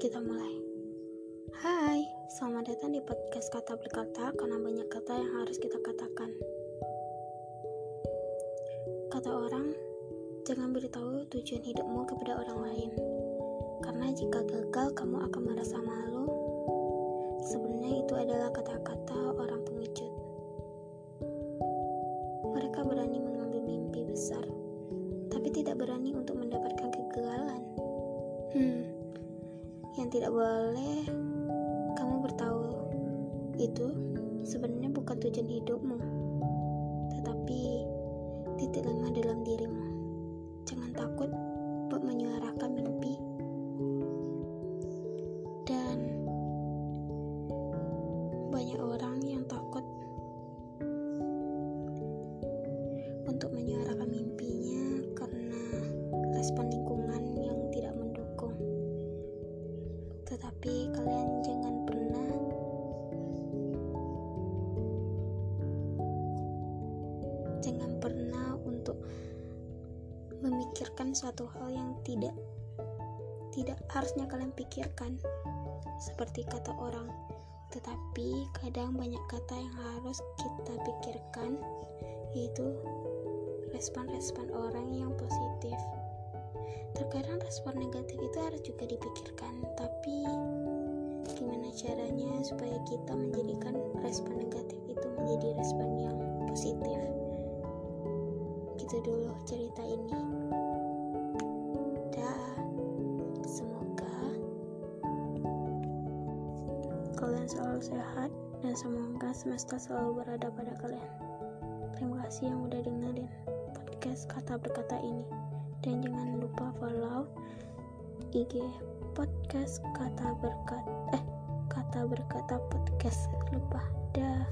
kita mulai. Hai, selamat datang di podcast kata berkata karena banyak kata yang harus kita katakan. Kata orang, jangan beritahu tujuan hidupmu kepada orang lain. Karena jika gagal, kamu akan merasa malu. Sebenarnya itu adalah kata-kata orang pengecut. Mereka berani mengambil mimpi besar, tapi tidak berani untuk mendapatkan tidak boleh kamu bertahu itu sebenarnya bukan tujuan hidupmu, tetapi titik lemah dalam dirimu. Jangan takut buat menyuarakan mimpi. Dan banyak orang yang takut untuk menyuarakan mimpinya karena respon Tetapi kalian jangan pernah. Jangan pernah untuk memikirkan suatu hal yang tidak tidak harusnya kalian pikirkan. Seperti kata orang tetapi kadang banyak kata yang harus kita pikirkan yaitu respon-respon orang yang positif terkadang respon negatif itu harus juga dipikirkan tapi gimana caranya supaya kita menjadikan respon negatif itu menjadi respon yang positif? Gitu dulu cerita ini. Dah. Semoga kalian selalu sehat dan semoga semesta selalu berada pada kalian. Terima kasih yang udah dengerin podcast kata berkata ini dan jangan lupa follow IG podcast kata berkat eh kata berkata podcast. Lupa dah.